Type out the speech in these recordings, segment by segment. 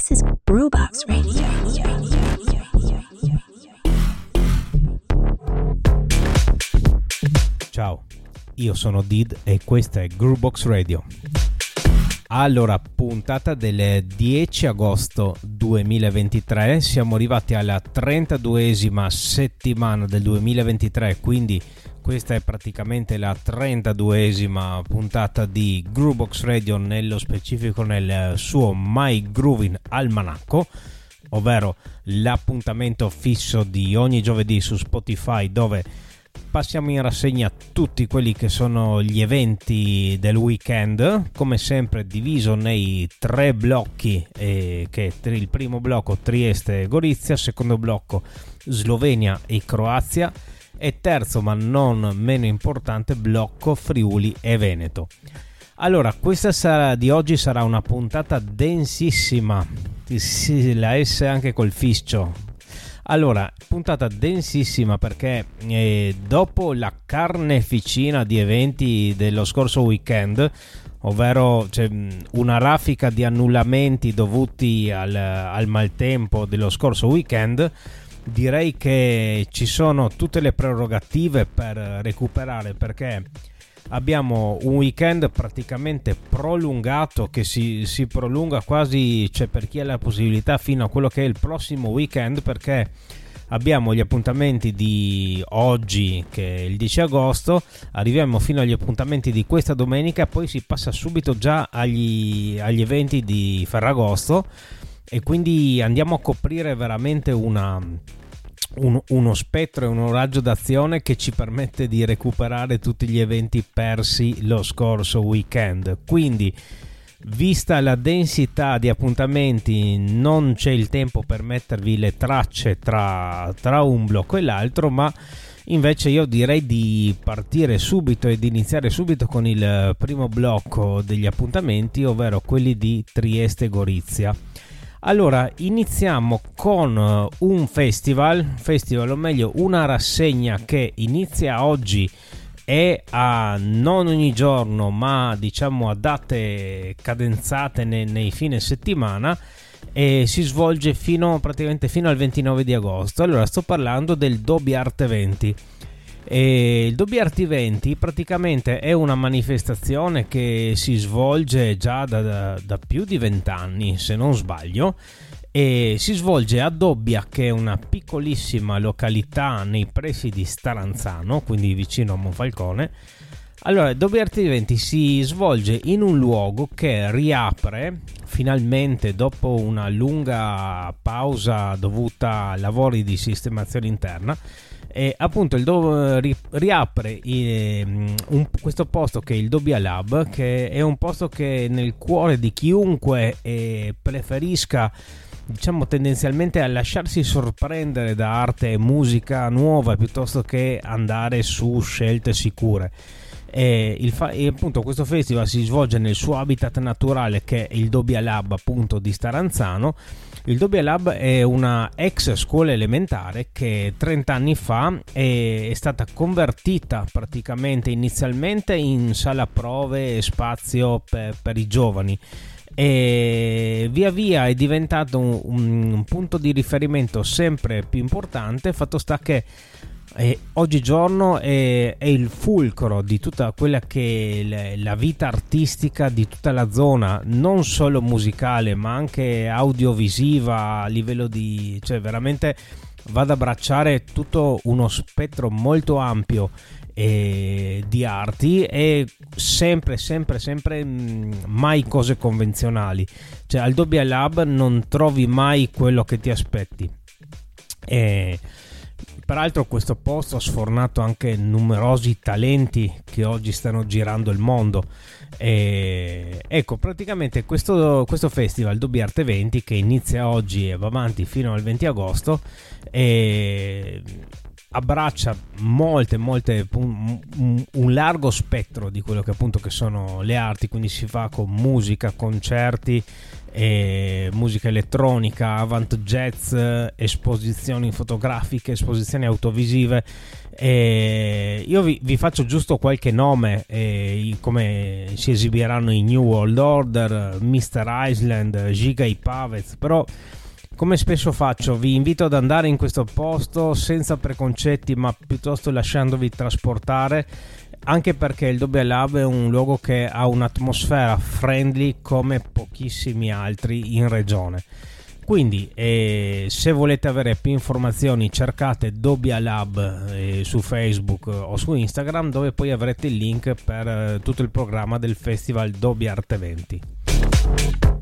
This is Brewbox Radio. Ciao, io sono Did e questa è Groovebox Radio. Allora, puntata del 10 agosto 2023, siamo arrivati alla 32esima settimana del 2023, quindi questa è praticamente la 32esima puntata di Groovebox Radio, nello specifico nel suo My Grooving Almanacco, ovvero l'appuntamento fisso di ogni giovedì su Spotify dove passiamo in rassegna tutti quelli che sono gli eventi del weekend, come sempre diviso nei tre blocchi, eh, che il primo blocco Trieste e Gorizia, secondo blocco Slovenia e Croazia e terzo ma non meno importante blocco Friuli e Veneto. Allora, questa sarà, di oggi sarà una puntata densissima, sì, la S anche col fiscio, allora, puntata densissima perché eh, dopo la carneficina di eventi dello scorso weekend, ovvero cioè, una raffica di annullamenti dovuti al, al maltempo dello scorso weekend, direi che ci sono tutte le prerogative per recuperare perché abbiamo un weekend praticamente prolungato che si, si prolunga quasi, cioè per chi ha la possibilità, fino a quello che è il prossimo weekend perché abbiamo gli appuntamenti di oggi che è il 10 agosto arriviamo fino agli appuntamenti di questa domenica poi si passa subito già agli, agli eventi di Ferragosto e quindi andiamo a coprire veramente una un, uno spettro e un raggio d'azione che ci permette di recuperare tutti gli eventi persi lo scorso weekend. Quindi, vista la densità di appuntamenti, non c'è il tempo per mettervi le tracce tra, tra un blocco e l'altro, ma invece io direi di partire subito ed iniziare subito con il primo blocco degli appuntamenti, ovvero quelli di Trieste Gorizia. Allora, iniziamo con uh, un festival, festival o meglio una rassegna che inizia oggi e a non ogni giorno, ma diciamo a date cadenzate nei, nei fine settimana e si svolge fino praticamente fino al 29 di agosto. Allora, sto parlando del Dobby Art 20 e il Dobby Art 20 praticamente è una manifestazione che si svolge già da, da, da più di vent'anni, se non sbaglio, e si svolge a Dobbia, che è una piccolissima località nei pressi di Staranzano, quindi vicino a Monfalcone. Allora, Dobby Art 20 si svolge in un luogo che riapre finalmente dopo una lunga pausa dovuta a lavori di sistemazione interna e appunto il Do- ri- riapre eh, un, questo posto che è il Dobbia Lab che è un posto che nel cuore di chiunque eh, preferisca diciamo tendenzialmente a lasciarsi sorprendere da arte e musica nuova piuttosto che andare su scelte sicure e, fa- e, appunto questo festival si svolge nel suo habitat naturale che è il Dobbia Lab appunto di Staranzano. Il Dobbia Lab è una ex scuola elementare che 30 anni fa è, è stata convertita praticamente inizialmente in sala prove e spazio per, per i giovani. E via via è diventato un, un, punto di riferimento sempre più importante fatto sta che eh, oggigiorno è, è, il fulcro di tutta quella che è la vita artistica di tutta la zona, non solo musicale ma anche audiovisiva a livello di... cioè veramente va ad abbracciare tutto uno spettro molto ampio eh, di arti e sempre sempre sempre mh, mai cose convenzionali. Cioè al Dobbia Lab non trovi mai quello che ti aspetti. E Peraltro questo posto ha sfornato anche numerosi talenti che oggi stanno girando il mondo. E ecco, praticamente questo, questo festival Dobby Art 20 che inizia oggi e va avanti fino al 20 agosto e abbraccia molte, molte, un, un, largo spettro di quello che appunto che sono le arti, quindi si fa con musica, concerti musica elettronica, avant jazz, esposizioni fotografiche, esposizioni autovisive. E io vi, vi, faccio giusto qualche nome, eh, come si esibiranno i New World Order, Mr. Island, Giga i Pavez, però come spesso faccio, vi invito ad andare in questo posto senza preconcetti, ma piuttosto lasciandovi trasportare, anche perché il Dobbia Lab è un luogo che ha un'atmosfera friendly come pochissimi altri in regione. Quindi, eh, se volete avere più informazioni, cercate Dobbia Lab eh, su Facebook o su Instagram, dove poi avrete il link per eh, tutto il programma del Festival Dobbia Arte 20.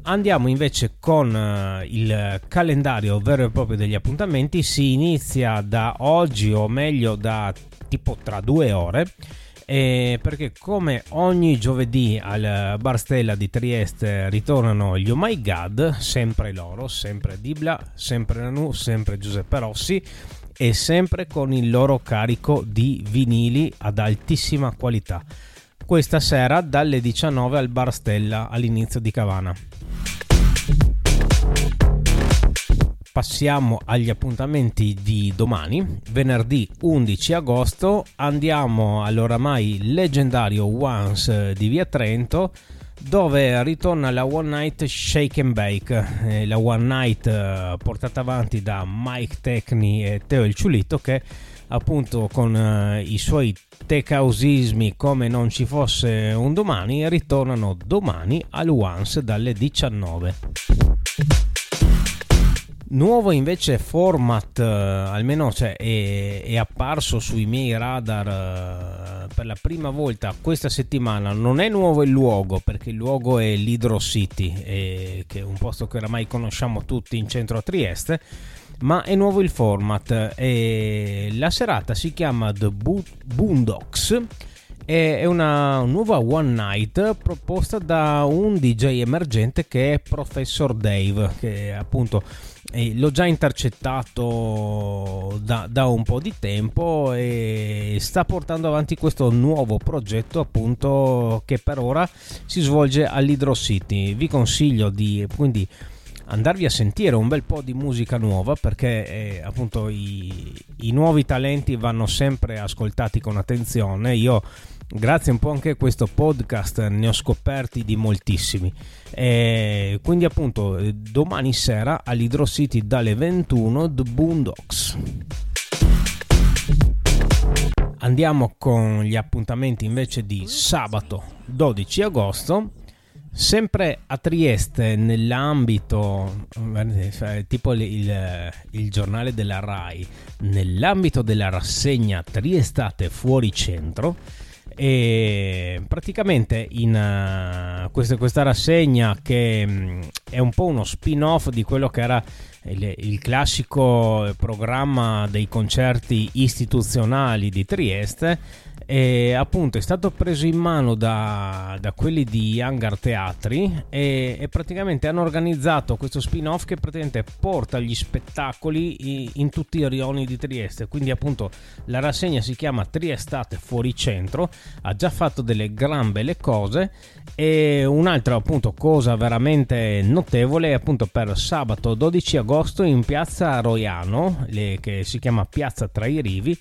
Andiamo invece con uh, il calendario vero e proprio degli appuntamenti. Si inizia da oggi, o meglio da tipo tra due ore. Eh, perché come ogni giovedì al Bar Stella di Trieste ritornano gli Oh My God, sempre loro, sempre Dibla, sempre Nanu, sempre Giuseppe Rossi e sempre con il loro carico di vinili ad altissima qualità. Questa sera dalle 19 al Bar Stella all'inizio di Cavana. Passiamo agli appuntamenti di domani, venerdì 11 agosto, andiamo all'oramai leggendario Once di Via Trento dove ritorna la One Night Shake and Bake, eh, la One Night eh, portata avanti da Mike Tecni e Teo il Ciulito che appunto con eh, i suoi tecausismi come non ci fosse un domani ritornano domani al Once dalle 19. Nuovo invece format, eh, almeno cioè, è, è, apparso sui miei radar eh, per la prima volta questa settimana. Non è nuovo il luogo, perché il luogo è l'Hydro City, eh, che è un posto che oramai conosciamo tutti in centro a Trieste. Ma è nuovo il format. E la serata si chiama The Bo- Boondocks è una nuova one night proposta da un DJ emergente che è Professor Dave, che appunto eh, l'ho già intercettato da, da, un po' di tempo e sta portando avanti questo nuovo progetto appunto che per ora si svolge all'Hydro City. Vi consiglio di quindi andarvi a sentire un bel po' di musica nuova perché eh, appunto i, i nuovi talenti vanno sempre ascoltati con attenzione. Io grazie un po' anche a questo podcast ne ho scoperti di moltissimi. E quindi appunto domani sera all'Hydro City dalle 21 The Boondocks. Andiamo con gli appuntamenti invece di sabato 12 agosto. Sempre a Trieste, nell'ambito, tipo il, il, giornale della RAI, nell'ambito della rassegna Triestate fuori centro, e praticamente in uh, questa, questa, rassegna che um, è un po' uno spin-off di quello che era il, il, classico programma dei concerti istituzionali di Trieste. E appunto è stato preso in mano da, da quelli di Hangar Teatri e, e, praticamente hanno organizzato questo spin-off che praticamente porta gli spettacoli in, in tutti i rioni di Trieste. Quindi appunto la rassegna si chiama Triestate fuori centro. Ha già fatto delle gran belle cose. E un'altra appunto cosa veramente notevole è appunto per sabato 12 agosto in piazza Roiano che si chiama piazza tra i rivi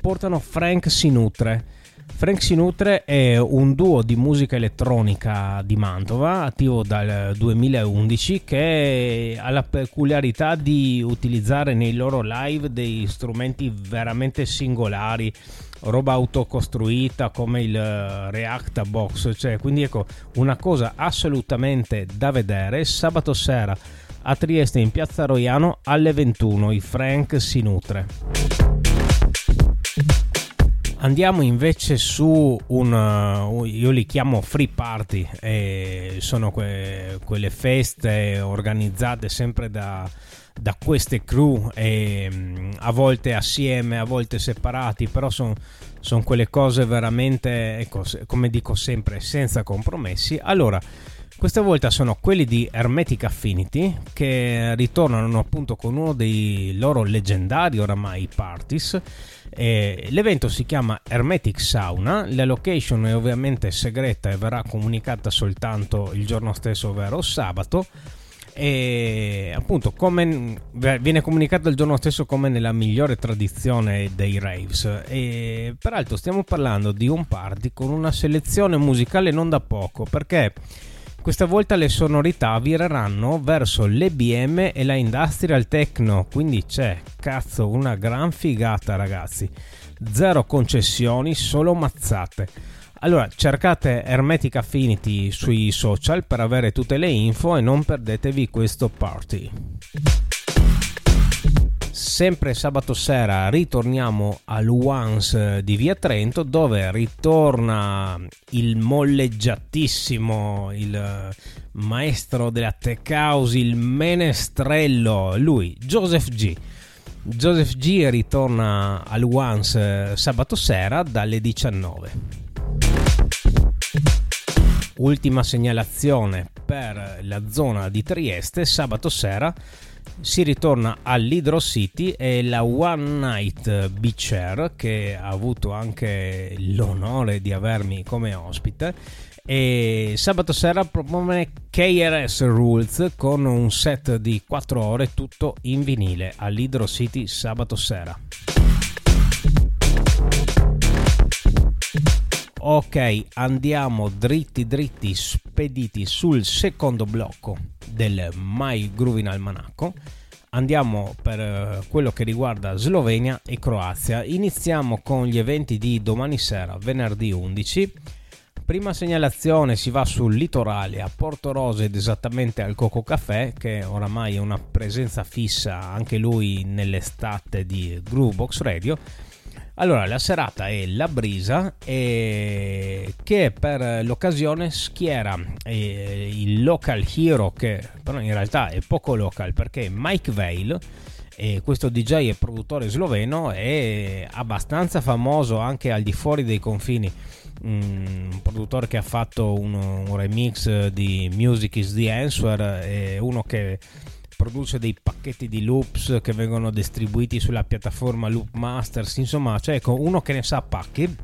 portano Frank Sinutre. Frank Sinutre è un duo di musica elettronica di Mantova, attivo dal 2011, che ha la peculiarità di utilizzare nei loro live dei strumenti veramente singolari, roba autocostruita come il Reacta Box, cioè, quindi ecco una cosa assolutamente da vedere. Sabato sera a Trieste in Piazza Roiano alle 21 i Frank Sinutre. Andiamo invece su un, uh, io li chiamo free party, e sono que, quelle feste organizzate sempre da, da queste crew, e, mm, a volte assieme, a volte separati, però sono son quelle cose veramente, ecco, come dico sempre, senza compromessi. Allora, questa volta sono quelli di Hermetic Affinity che ritornano appunto con uno dei loro leggendari oramai parties. Eh, l'evento si chiama Hermetic Sauna, la location è ovviamente segreta e verrà comunicata soltanto il giorno stesso, ovvero sabato. e appunto come viene comunicato il giorno stesso come nella migliore tradizione dei raves. E peraltro stiamo parlando di un party con una selezione musicale non da poco perché questa volta le sonorità vireranno verso l'EBM e la industrial techno. Quindi c'è cazzo una gran figata ragazzi. Zero concessioni solo mazzate. Allora, cercate Hermetic Affinity sui social per avere tutte le info e non perdetevi questo party. Sempre sabato sera ritorniamo al Once di Via Trento dove ritorna il molleggiatissimo, il maestro della tech house, il menestrello, lui, Joseph G. Joseph G ritorna al Once sabato sera dalle 19. Ultima segnalazione per la zona di Trieste, sabato sera si ritorna all'Hydro City e la One Night Beach Air che ha avuto anche l'onore di avermi come ospite e sabato sera propone KRS Rules con un set di 4 ore tutto in vinile all'Hydro City sabato sera. Ok, andiamo dritti dritti spediti sul secondo blocco del My Groovin Almanacco. Andiamo per eh, quello che riguarda Slovenia e Croazia. Iniziamo con gli eventi di domani sera, venerdì 11. Prima segnalazione si va sul litorale a Porto Rose ed esattamente al Coco Café che oramai è una presenza fissa anche lui nell'estate di Groovebox Radio allora, la serata è La Brisa eh, che per l'occasione schiera eh, il local hero che però in realtà è poco local perché Mike Vale e questo DJ e produttore sloveno è abbastanza famoso anche al di fuori dei confini. Un produttore che ha fatto un, un remix di Music is the Answer è uno che produce dei pacchetti di loops che vengono distribuiti sulla piattaforma Loop Masters, insomma, cioè ecco, uno che ne sa pacchi.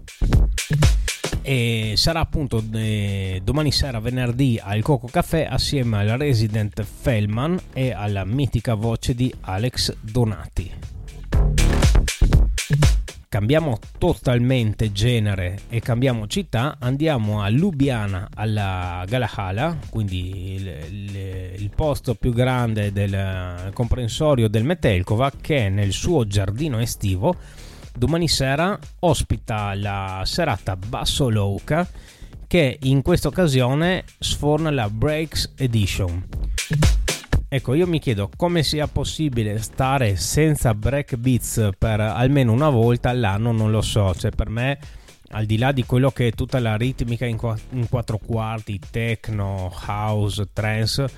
E sarà appunto eh, domani sera, venerdì, al Coco Café assieme al resident Fellman e alla mitica voce di Alex Donati cambiamo totalmente genere e cambiamo città, andiamo a Lubiana alla Galahala, quindi il, il, il, posto più grande del comprensorio del Metelkova che nel suo giardino estivo domani sera ospita la serata Basso Louka che in questa occasione sforna la Breaks Edition. Ecco, io mi chiedo come sia possibile stare senza break beats per almeno una volta all'anno, non lo so, cioè per me al di là di quello che è tutta la ritmica in, qu- in quattro quarti, techno, house, trance,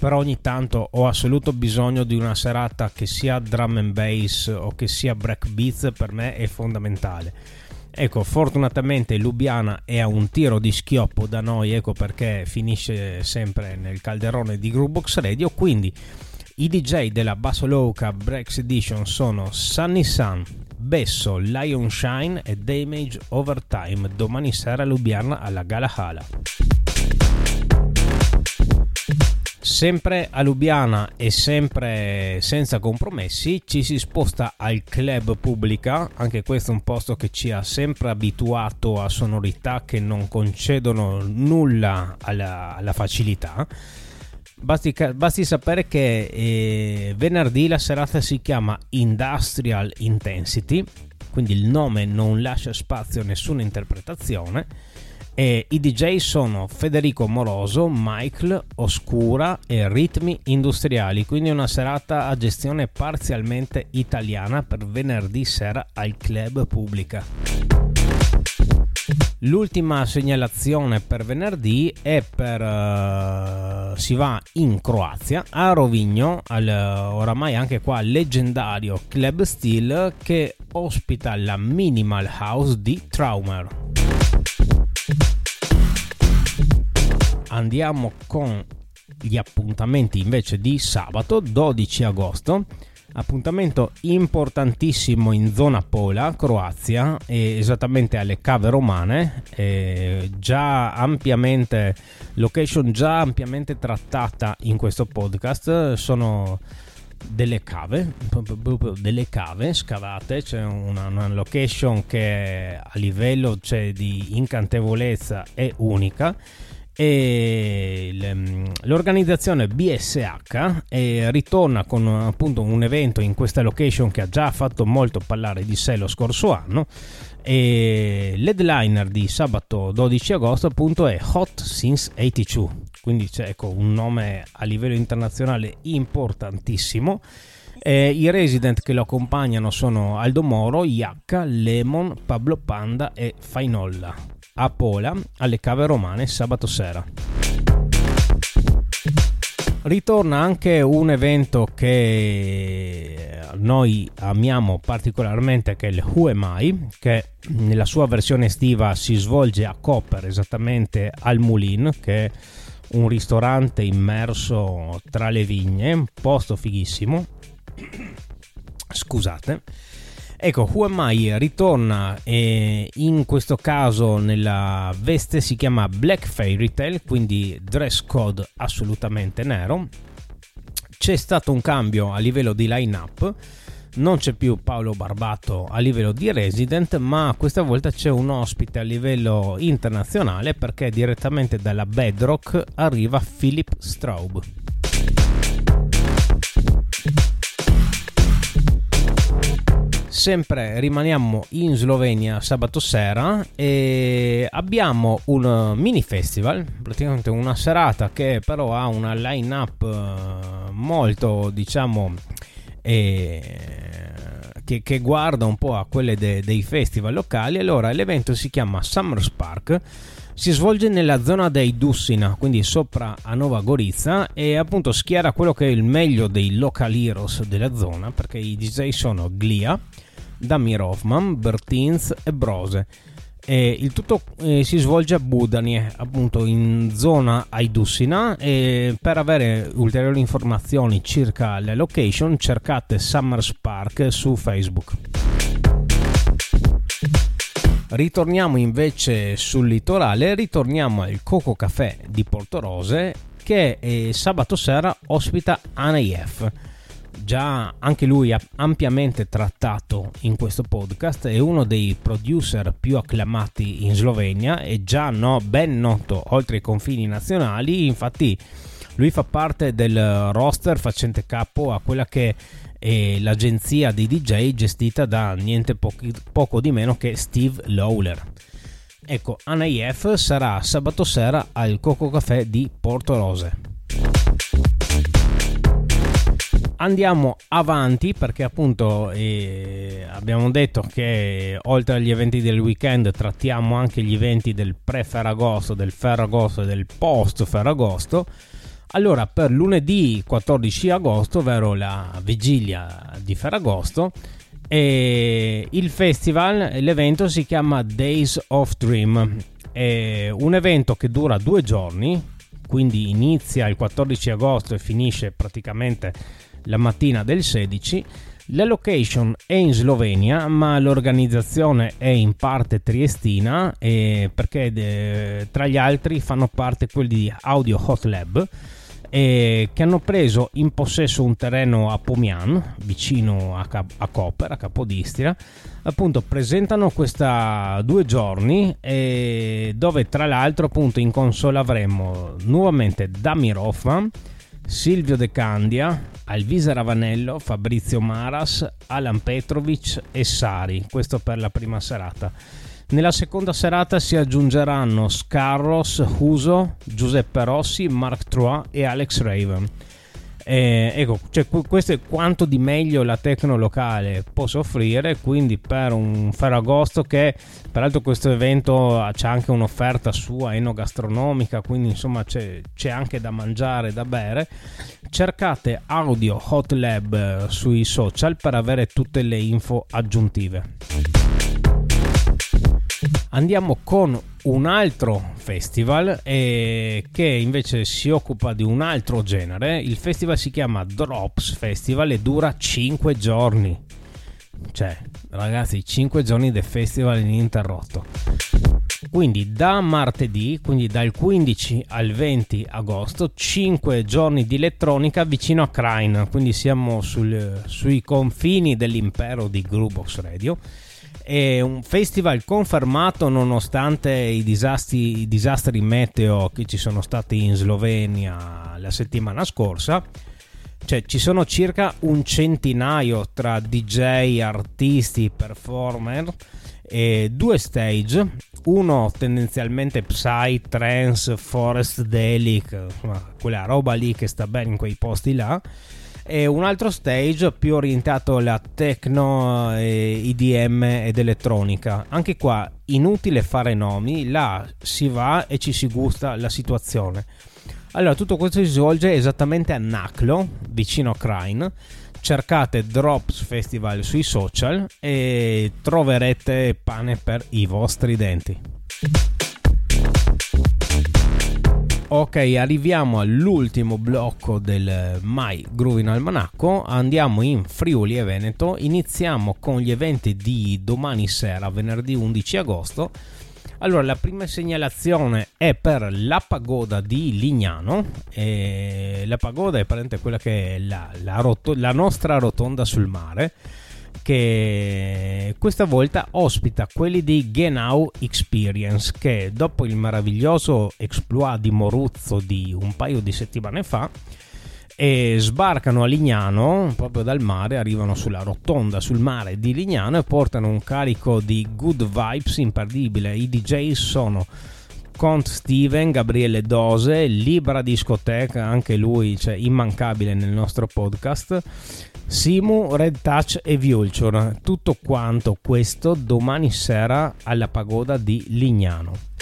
però ogni tanto ho assoluto bisogno di una serata che sia drum and bass o che sia break beats, per me è fondamentale Ecco, fortunatamente Lubiana è a un tiro di schioppo da noi, ecco perché finisce sempre nel calderone di Groovebox Radio, quindi i DJ della Basso Loca Breaks Edition sono Sunny Sun, Besso, Lion Shine e Damage Overtime domani sera a Lubiana alla Gala Hala. Sempre a Lubiana e sempre senza compromessi ci si sposta al club pubblica, anche questo è un posto che ci ha sempre abituato a sonorità che non concedono nulla alla, alla facilità. Basti, basti, sapere che eh, venerdì la serata si chiama Industrial Intensity, quindi il nome non lascia spazio a nessuna interpretazione e I DJ sono Federico Moroso, Michael, Oscura e Ritmi Industriali, quindi una serata a gestione parzialmente italiana per venerdì sera al club pubblica. L'ultima segnalazione per venerdì è per uh, si va in Croazia a Rovigno al oramai anche qua leggendario Club Steel che ospita la Minimal House di Traumer. Andiamo con gli appuntamenti invece di sabato 12 agosto. Appuntamento importantissimo in zona Pola, Croazia, esattamente alle cave romane, già ampiamente, location già ampiamente trattata in questo podcast. Sono delle cave, proprio delle cave scavate, c'è una, una, location che a livello cioè, di incantevolezza è unica e l'organizzazione BSH eh, ritorna con appunto un evento in questa location che ha già fatto molto parlare di sé lo scorso anno. E l'headliner di sabato 12 agosto appunto è Hot Since 82 quindi c'è ecco, un nome a livello internazionale importantissimo. Eh, I resident che lo accompagnano sono Aldo Moro, Iacca, Lemon, Pablo Panda e Fainolla a Pola alle cave romane sabato sera. Ritorna anche un evento che noi amiamo particolarmente che è il Who Am I, che nella sua versione estiva si svolge a Copper, esattamente al Moulin, che è un ristorante immerso tra le vigne, un posto fighissimo. Scusate Ecco, Who Am I ritorna eh, in questo caso nella veste si chiama Black Fairy Tale, quindi dress code assolutamente nero. C'è stato un cambio a livello di line-up, non c'è più Paolo Barbato a livello di resident, ma questa volta c'è un ospite a livello internazionale perché direttamente dalla Bedrock arriva Philip Straub. Sempre rimaniamo in Slovenia sabato sera e abbiamo un mini festival, praticamente una serata che però ha una line up eh, molto diciamo eh, che, che, guarda un po' a quelle de, dei festival locali. Allora l'evento si chiama Summer Spark si svolge nella zona dei Dussina, quindi sopra a Nova Gorizia e appunto schiera quello che è il meglio dei local heroes della zona perché i DJ sono Glia, Damir Hoffman, Bertins e Brose. E il tutto eh, si svolge a Budanie, appunto in zona Aidussina. E per avere ulteriori informazioni circa le location, cercate Summers Park su Facebook. Ritorniamo invece sul litorale, ritorniamo al Coco Café di Porto Rose che eh, sabato sera ospita ANAIF già anche lui ampiamente trattato in questo podcast, è uno dei producer più acclamati in Slovenia e già no, ben noto oltre i confini nazionali, infatti lui fa parte del roster facente capo a quella che è l'agenzia di DJ gestita da niente pochi, poco di meno che Steve Lawler. Ecco, ANAIF sarà sabato sera al Coco Café di Porto Rose andiamo avanti perché appunto eh, abbiamo detto che oltre agli eventi del weekend trattiamo anche gli eventi del pre-Ferragosto, del Ferragosto e del post-Ferragosto. Allora per lunedì 14 agosto, ovvero la vigilia di Ferragosto, eh, il festival, l'evento si chiama Days of Dream. È un evento che dura due giorni, quindi inizia il 14 agosto e finisce praticamente la mattina del 16. La location è in Slovenia, ma l'organizzazione è in parte triestina eh, perché de, tra gli altri fanno parte quelli di Audio Hot Lab eh, che hanno preso in possesso un terreno a Pomian, vicino a, Cap- a Koper, a Capodistria. Appunto, presentano questa due giorni eh, dove tra l'altro appunto in console avremo nuovamente Damir Hoffman Silvio De Candia, Alvisa Ravanello, Fabrizio Maras, Alan Petrovic e Sari, questo per la prima serata. Nella seconda serata si aggiungeranno Scarros, Huso, Giuseppe Rossi, Mark Trois e Alex Raven. Eh, ecco, cioè, questo è quanto di meglio la tecno locale può soffrire. Quindi, per un Ferragosto, che peraltro questo evento c'è anche un'offerta sua enogastronomica, quindi insomma c'è, c'è anche da mangiare, da bere. Cercate Audio Hot Lab eh, sui social per avere tutte le info aggiuntive. Andiamo con un altro festival eh, che invece si occupa di un altro genere. Il festival si chiama Drops Festival e dura 5 giorni. Cioè, ragazzi, 5 giorni del festival ininterrotto. Quindi da martedì, quindi dal 15 al 20 agosto, 5 giorni di elettronica vicino a Crane, quindi siamo sul, sui confini dell'impero di Groovebox Radio. È un festival confermato nonostante i disastri, i disastri meteo che ci sono stati in Slovenia la settimana scorsa. Cioè ci sono circa un centinaio tra DJ, artisti, performer e due stage, uno tendenzialmente psy, trance, forest delic, quella roba lì che sta bene in quei posti là e un altro stage più orientato alla techno, IDM ed elettronica. Anche qua inutile fare nomi, là si va e ci si gusta la situazione. Allora, tutto questo si svolge esattamente a Naclo, vicino a Crane. Cercate Drops Festival sui social e troverete pane per i vostri denti. Ok, arriviamo all'ultimo blocco del Mai Groovin Almanacco. Andiamo in Friuli e Veneto. Iniziamo con gli eventi di domani sera, venerdì 11 agosto allora, la prima segnalazione è per la pagoda di Lignano. E la pagoda è praticamente quella che è la, la, roto- la nostra rotonda sul mare che questa volta ospita quelli di Genau Experience che dopo il meraviglioso exploit di Moruzzo di un paio di settimane fa e sbarcano a Lignano proprio dal mare, arrivano sulla rotonda sul mare di Lignano e portano un carico di good vibes imperdibile. I DJ sono Cont Steven, Gabriele Dose, Libra Discoteca, anche lui cioè, immancabile nel nostro podcast. Simu, Red Touch e Vulture. Tutto quanto questo domani sera alla pagoda di Lignano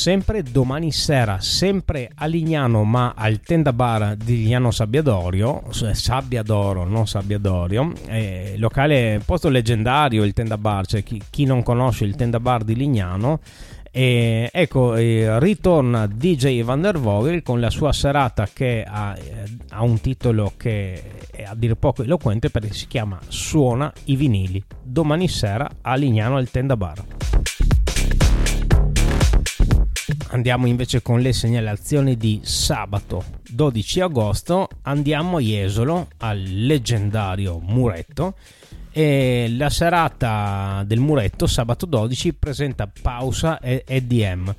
sempre domani sera, sempre a Lignano, ma al Tenda Bar di Lignano Sabbiadorio, Sabbiadoro, non Sabbiadorio, eh, locale, posto leggendario il Tenda Bar, cioè chi, chi non conosce il Tenda Bar di Lignano. E ecco, ritorna DJ Van der Vogel con la sua serata che ha, eh, ha, un titolo che è a dire poco eloquente perché si chiama Suona i vinili. Domani sera a Lignano al Tenda Bar. Andiamo invece con le segnalazioni di sabato 12 agosto. Andiamo a Jesolo al leggendario Muretto. E la serata del Muretto, sabato 12, presenta Pausa e EDM.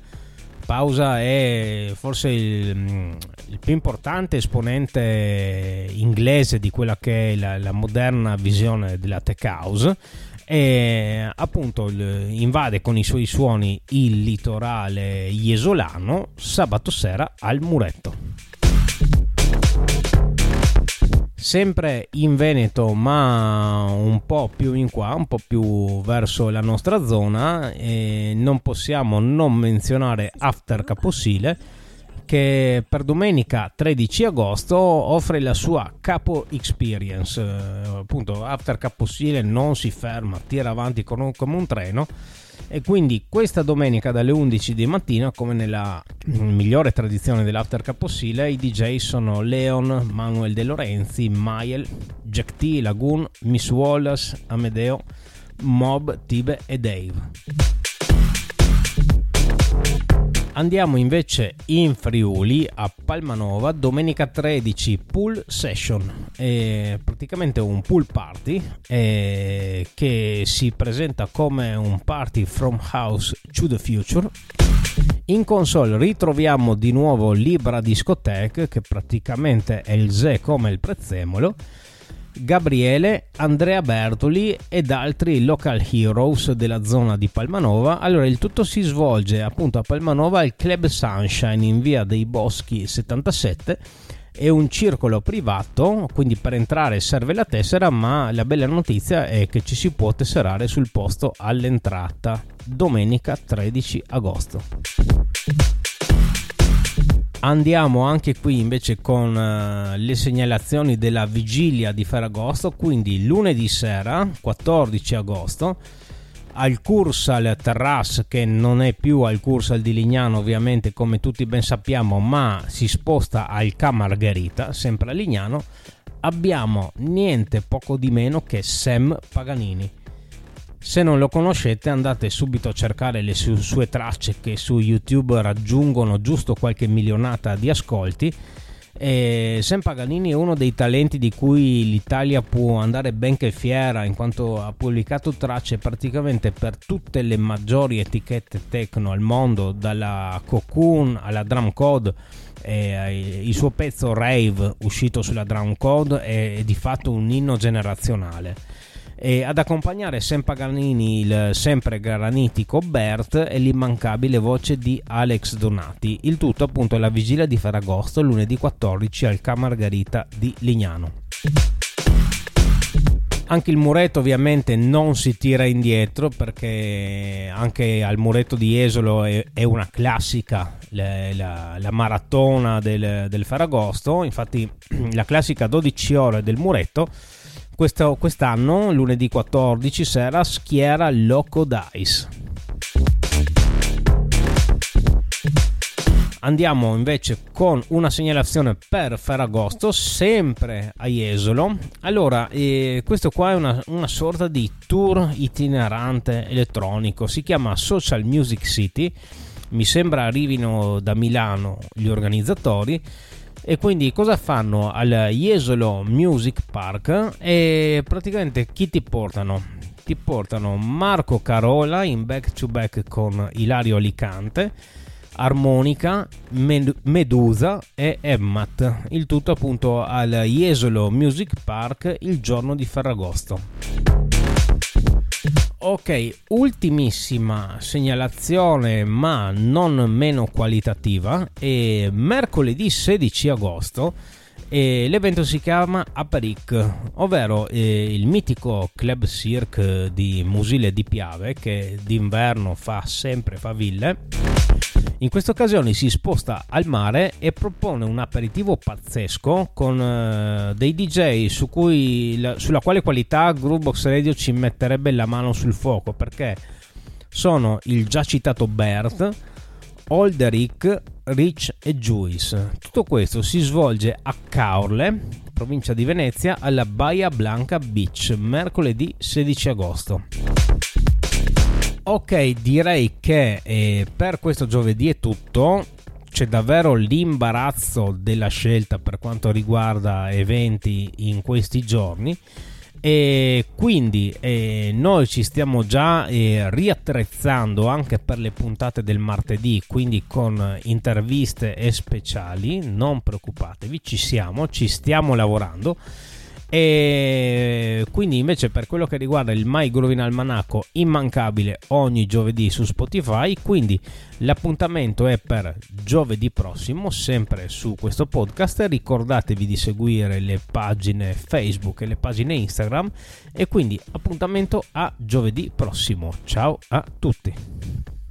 Pausa è forse il, il, più importante esponente inglese di quella che è la, la moderna visione della tech house e appunto invade con i suoi suoni il litorale iesolano sabato sera al muretto. Sempre in Veneto, ma un po' più in qua, un po' più verso la nostra zona, non possiamo non menzionare After Caposile che per domenica 13 agosto offre la sua Capo Experience. Eh, appunto, After Caposile non si ferma, tira avanti come un treno. E quindi questa domenica dalle 11 di mattina, come nella migliore tradizione dell'After Caposile, i DJ sono Leon, Manuel De Lorenzi, Mael, Jack T, Lagoon, Miss Wallace, Amedeo, Mob, Tibe e Dave. Andiamo invece in Friuli a Palmanova domenica 13 pool session, è praticamente un pool party eh, che si presenta come un party from house to the future. In console ritroviamo di nuovo Libra Discotheque che praticamente è il Ze come il prezzemolo Gabriele, Andrea Bertoli ed altri local heroes della zona di Palmanova. Allora, il tutto si svolge appunto a Palmanova al Club Sunshine in via dei Boschi 77. È un circolo privato, quindi per entrare serve la tessera, ma la bella notizia è che ci si può tesserare sul posto all'entrata domenica 13 agosto. Andiamo anche qui invece con uh, le segnalazioni della vigilia di Ferragosto, quindi lunedì sera 14 agosto al Cursal Terrasse che non è più al Cursal di Lignano ovviamente come tutti ben sappiamo ma si sposta al Ca Margherita sempre a Lignano abbiamo niente poco di meno che Sam Paganini se non lo conoscete andate subito a cercare le su- sue tracce che su YouTube raggiungono giusto qualche milionata di ascolti e Sam Paganini è uno dei talenti di cui l'Italia può andare ben che fiera in quanto ha pubblicato tracce praticamente per tutte le maggiori etichette techno al mondo, dalla Cocoon alla Drum Code. Il suo pezzo Rave uscito sulla Drum Code è di fatto un inno generazionale e ad accompagnare Sam Paganini il sempre granitico Bert e l'immancabile voce di Alex Donati. Il tutto appunto alla vigilia di Ferragosto, lunedì 14 al Ca Margarita di Lignano. Anche il muretto ovviamente non si tira indietro perché anche al muretto di Esolo è, è una classica, la, la, la maratona del, del Ferragosto, infatti la classica 12 ore del muretto questo, quest'anno, lunedì 14 sera, schiera Loco Dice. Andiamo invece con una segnalazione per Ferragosto, sempre a Jesolo. Allora, eh, questo qua è una, una, sorta di tour itinerante elettronico, si chiama Social Music City. Mi sembra arrivino da Milano gli organizzatori e quindi cosa fanno al Jesolo Music Park? E praticamente chi ti portano? Ti portano Marco Carola in back to back con Ilario Alicante, Armonica, Med- Medusa e Emmat. Il tutto appunto al Jesolo Music Park il giorno di Ferragosto. Ok, ultimissima segnalazione ma non meno qualitativa è mercoledì 16 agosto e l'evento si chiama Aperic, ovvero eh, il mitico club cirque di Musile di Piave che d'inverno fa sempre faville in questa occasione si sposta al mare e propone un aperitivo pazzesco con uh, dei DJ su cui, la, sulla quale qualità Groovebox Radio ci metterebbe la mano sul fuoco perché sono il già citato Bert, Olderic, Rich e Juice. Tutto questo si svolge a Caorle, provincia di Venezia, alla Baia Blanca Beach, mercoledì 16 agosto. Ok, direi che eh, per questo giovedì è tutto. C'è davvero l'imbarazzo della scelta per quanto riguarda eventi in questi giorni. E quindi eh, noi ci stiamo già eh, riattrezzando anche per le puntate del martedì quindi con interviste e speciali. Non preoccupatevi ci siamo ci stiamo lavorando e quindi invece per quello che riguarda il My Groovin Almanacco immancabile ogni giovedì su Spotify, quindi l'appuntamento è per giovedì prossimo, sempre su questo podcast. Ricordatevi di seguire le pagine Facebook e le pagine Instagram e quindi appuntamento a giovedì prossimo. Ciao a tutti.